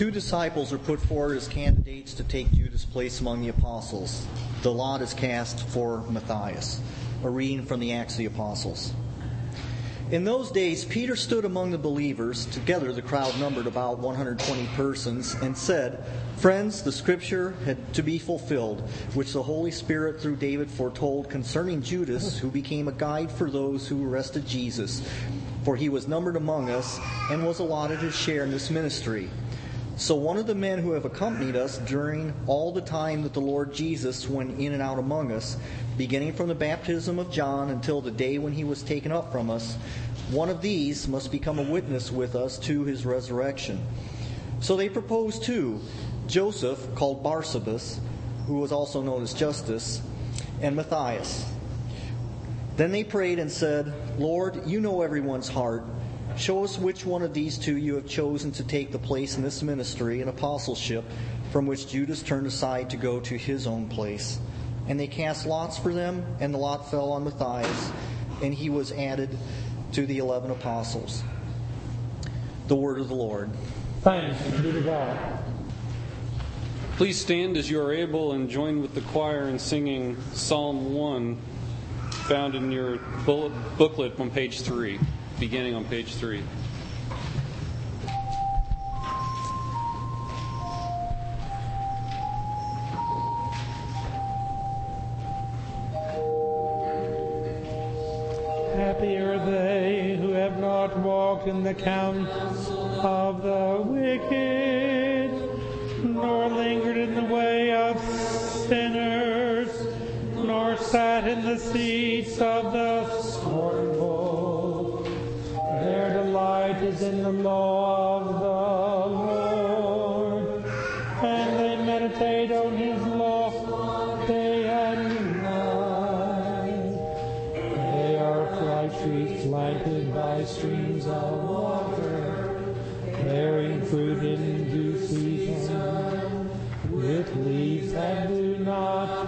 Two disciples are put forward as candidates to take Judas' place among the apostles. The lot is cast for Matthias. A reading from the Acts of the Apostles. In those days, Peter stood among the believers, together the crowd numbered about 120 persons, and said, Friends, the scripture had to be fulfilled, which the Holy Spirit through David foretold concerning Judas, who became a guide for those who arrested Jesus. For he was numbered among us and was allotted his share in this ministry. So one of the men who have accompanied us during all the time that the Lord Jesus went in and out among us, beginning from the baptism of John until the day when he was taken up from us, one of these must become a witness with us to his resurrection. So they proposed two Joseph, called Barsabas, who was also known as Justus, and Matthias. Then they prayed and said, Lord, you know everyone's heart. Show us which one of these two you have chosen to take the place in this ministry and apostleship from which Judas turned aside to go to his own place. And they cast lots for them, and the lot fell on Matthias, and he was added to the eleven apostles. The word of the Lord. Thanks be to God. Please stand as you are able and join with the choir in singing Psalm 1, found in your booklet on page 3, beginning on page 3. Happy are they who have not walked in the counsel of the wicked, nor lingered in the way of sinners, nor sat in the seats of the scornful. In the law of the Lord, and they meditate on his law day and night. They are like trees planted by streams of water, bearing fruit in due season, with leaves that do not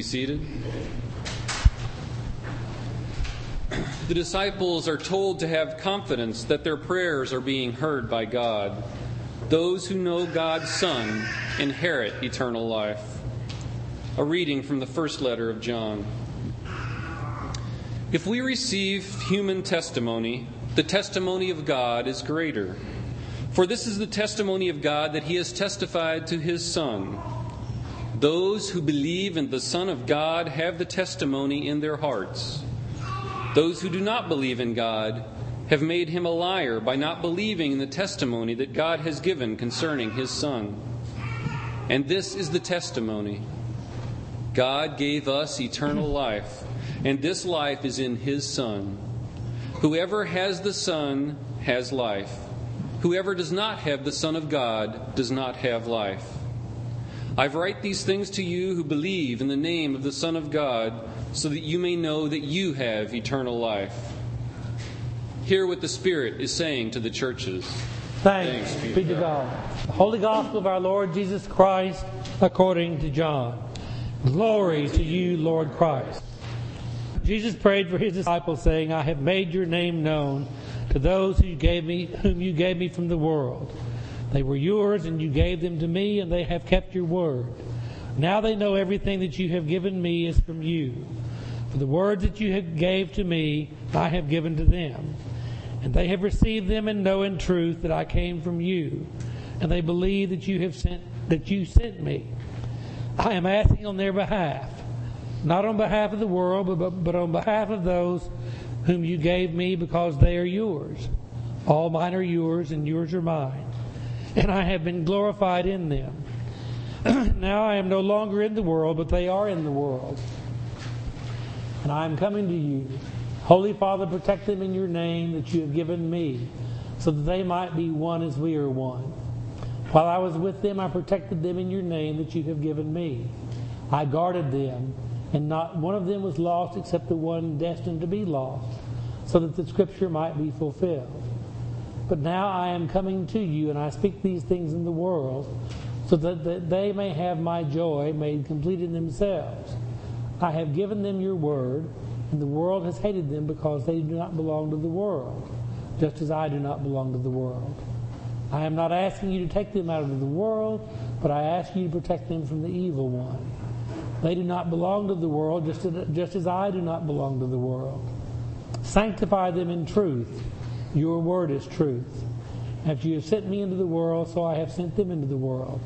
be seated. The disciples are told to have confidence that their prayers are being heard by God. Those who know God's Son inherit eternal life. A reading from the first letter of John. If we receive human testimony, the testimony of God is greater. For this is the testimony of God that he has testified to his Son. Those who believe in the Son of God have the testimony in their hearts. Those who do not believe in God have made him a liar by not believing in the testimony that God has given concerning his Son. And this is the testimony God gave us eternal life, and this life is in his Son. Whoever has the Son has life. Whoever does not have the Son of God does not have life. I write these things to you who believe in the name of the Son of God, so that you may know that you have eternal life. Hear what the Spirit is saying to the churches. Thanks, Thanks be to to God. The Holy Gospel of our Lord Jesus Christ according to John. Glory to you, Lord Christ. Jesus prayed for his disciples, saying, I have made your name known to those who gave me, whom you gave me from the world. They were yours, and you gave them to me, and they have kept your word. Now they know everything that you have given me is from you. For the words that you have gave to me, I have given to them. And they have received them and know in truth that I came from you. And they believe that you have sent that you sent me. I am asking on their behalf, not on behalf of the world, but, but on behalf of those whom you gave me because they are yours. All mine are yours, and yours are mine. And I have been glorified in them. now I am no longer in the world, but they are in the world. And I am coming to you. Holy Father, protect them in your name that you have given me, so that they might be one as we are one. While I was with them, I protected them in your name that you have given me. I guarded them, and not one of them was lost except the one destined to be lost, so that the scripture might be fulfilled. But now I am coming to you, and I speak these things in the world, so that, they may have my joy made complete in themselves. I have given them your word, and the world has hated them because they do not belong to the world, just as I do not belong to the world. I am not asking you to take them out of the world, but I ask you to protect them from the evil one. They do not belong to the world, just as I do not belong to the world. Sanctify them in truth. Your word is truth. After you have sent me into the world, so I have sent them into the world.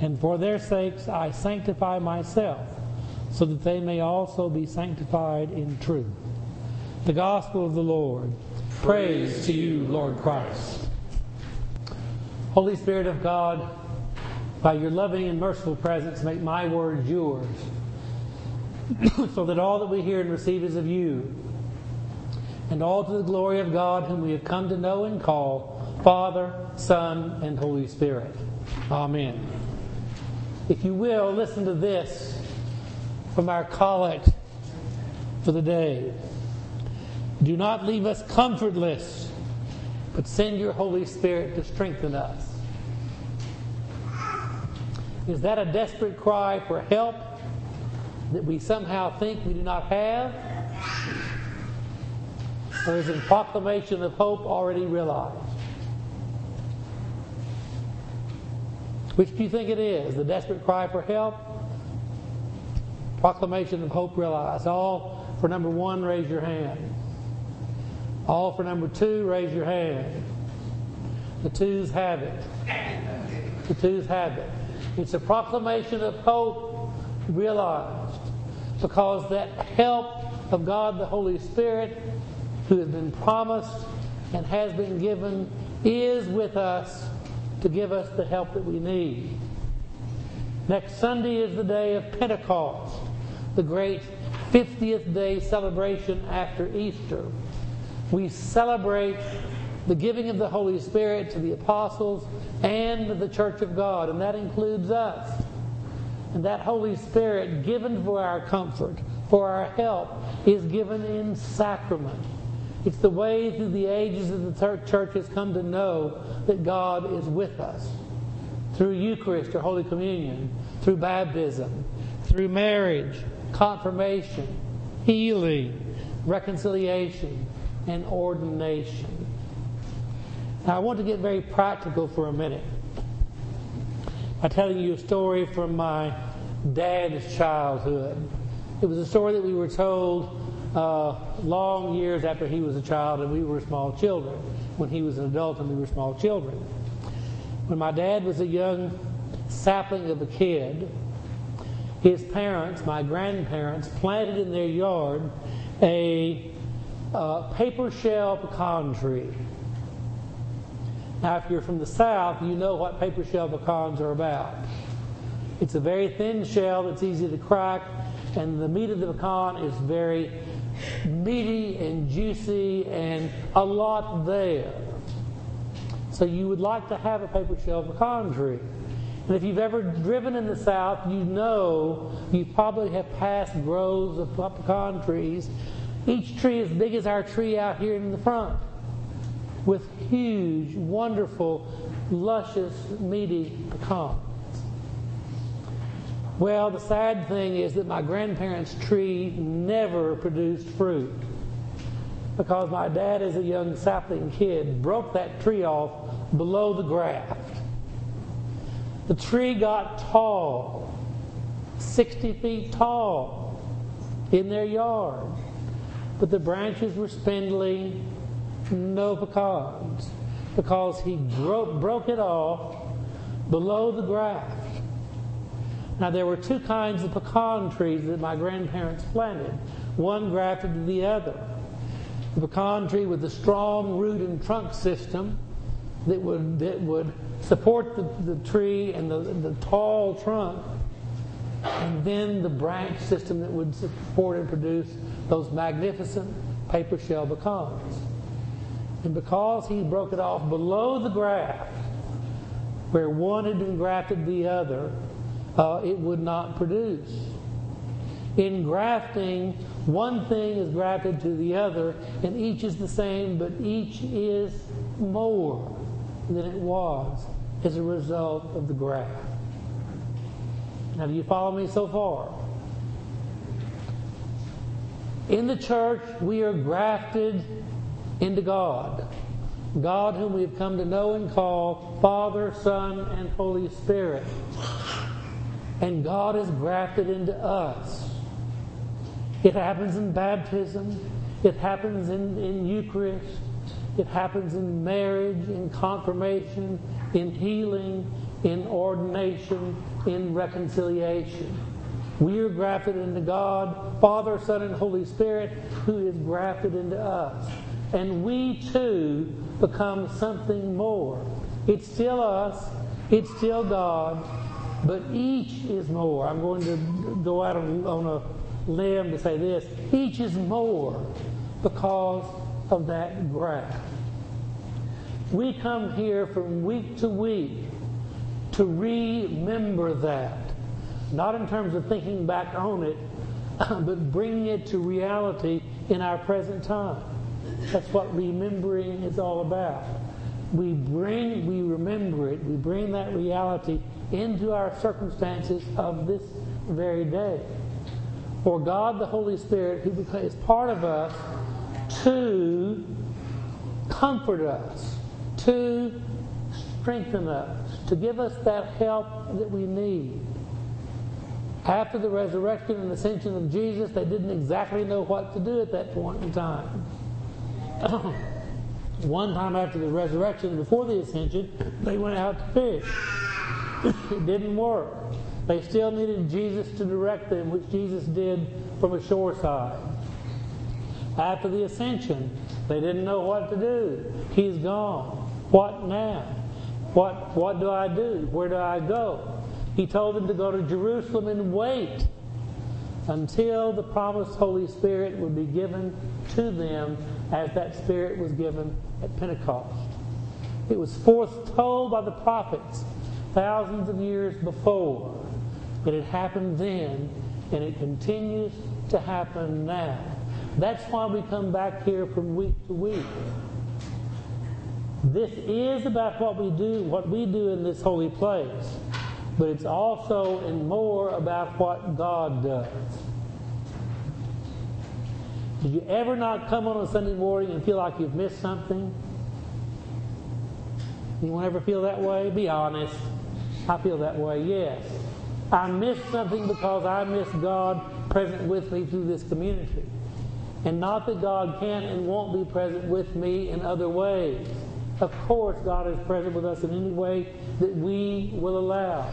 And for their sakes I sanctify myself, so that they may also be sanctified in truth. The gospel of the Lord. Praise to you, Lord Christ. Holy Spirit of God, by your loving and merciful presence, make my words yours, so that all that we hear and receive is of you, and all to the glory of God, whom we have come to know and call Father, Son, and Holy Spirit. Amen. If you will, listen to this from our collect for the day. Do not leave us comfortless, but send your Holy Spirit to strengthen us. Is that a desperate cry for help that we somehow think we do not have? Or is it a proclamation of hope already realized? Which do you think it is? The desperate cry for help? Proclamation of hope realized. All for number one, raise your hand. All for number two, raise your hand. The twos have it. The twos have it. It's a proclamation of hope realized because that help of God the Holy Spirit, who has been promised and has been given, is with us to give us the help that we need. Next Sunday is the day of Pentecost, the great 50th day celebration after Easter. We celebrate the giving of the Holy Spirit to the apostles and the church of God, and that includes us. And that Holy Spirit, given for our comfort, for our help, is given in sacrament. It's the way through the ages that the church has come to know that God is with us. Through Eucharist or Holy Communion, through baptism, through marriage, confirmation, healing, reconciliation, and ordination. Now, I want to get very practical for a minute by telling you a story from my dad's childhood. It was a story that we were told uh, long years after he was a child and we were small children, when he was an adult and we were small children. When my dad was a young sapling of a kid, his parents, my grandparents, planted in their yard a uh, paper shell pecan tree. Now, if you're from the South, you know what paper shell pecans are about. It's a very thin shell that's easy to crack, and the meat of the pecan is very meaty and juicy and a lot there. So you would like to have a paper shell pecan tree. And if you've ever driven in the South, you know you probably have passed groves of pecan trees. Each tree as big as our tree out here in the front with huge, wonderful, luscious, meaty pecans. Well, the sad thing is that my grandparents' tree never produced fruit because my dad, as a young sapling kid, broke that tree off below the graft. The tree got tall, 60 feet tall, in their yard, but the branches were spindly no pecans because he broke, broke it off below the graft. Now, there were two kinds of pecan trees that my grandparents planted, one grafted to the other. The pecan tree with a strong root and trunk system that would, that would support the, the tree and the, the tall trunk, and then the branch system that would support and produce those magnificent paper shell pecans. And because he broke it off below the graft, where one had been grafted the other, uh, it would not produce. In grafting, one thing is grafted to the other, and each is the same, but each is more than it was as a result of the graft. Now, do you follow me so far? In the church, we are grafted into God. God, whom we have come to know and call Father, Son, and Holy Spirit. And God is grafted into us. It happens in baptism, it happens in, in Eucharist, it happens in marriage, in confirmation, in healing, in ordination, in reconciliation. We are grafted into God, Father, Son, and Holy Spirit, who is grafted into us. And we too become something more. It's still us, it's still God, but each is more. I'm going to go out on a limb to say this each is more because of that graft. We come here from week to week to remember that. Not in terms of thinking back on it, but bringing it to reality in our present time. That's what remembering is all about. We bring, we remember it, we bring that reality into our circumstances of this very day. For God the Holy Spirit, who is part of us, to comfort us, to strengthen us, to give us that help that we need. After the resurrection and ascension of Jesus, they didn't exactly know what to do at that point in time. One time after the resurrection, before the ascension, they went out to fish. It didn't work. They still needed Jesus to direct them, which Jesus did from a shoreside. After the ascension, they didn't know what to do. He's gone. What now? What, what do I do? Where do I go? He told them to go to Jerusalem and wait until the promised Holy Spirit would be given to them as that Spirit was given at Pentecost. It was foretold by the prophets thousands of years before. But it happened then, and it continues to happen now. That's why we come back here from week to week. This is about what we do, what we do in this holy place, but it's also and more about what God does. Did you ever not come on a Sunday morning and feel like you've missed something? Anyone ever feel that way? Be honest. I feel that way, yes. I miss something because I miss God present with me through this community. And not that God can't and won't be present with me in other ways. Of course, God is present with us in any way that we will allow.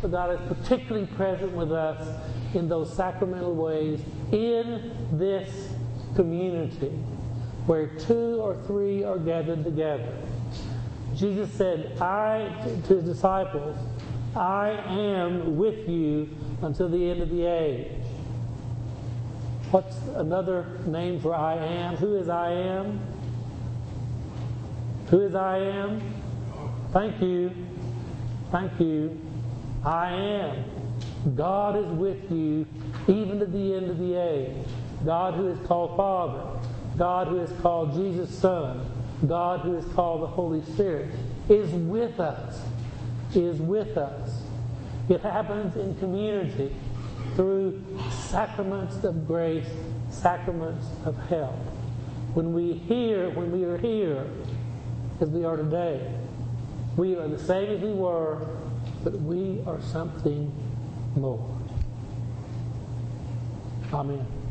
But God is particularly present with us in those sacramental ways in this community where two or three are gathered together. Jesus said, I, to his disciples, I am with you until the end of the age. What's another name for I am? Who is I am? Who is I am? Thank you. Thank you. I am. God is with you even to the end of the age. God who is called Father. God who is called Jesus' Son. God who is called the Holy Spirit is with us. Is with us. It happens in community through sacraments of grace, sacraments of help. When we hear, when we are here, as we are today, we are the same as we were, but we are something more. Amen.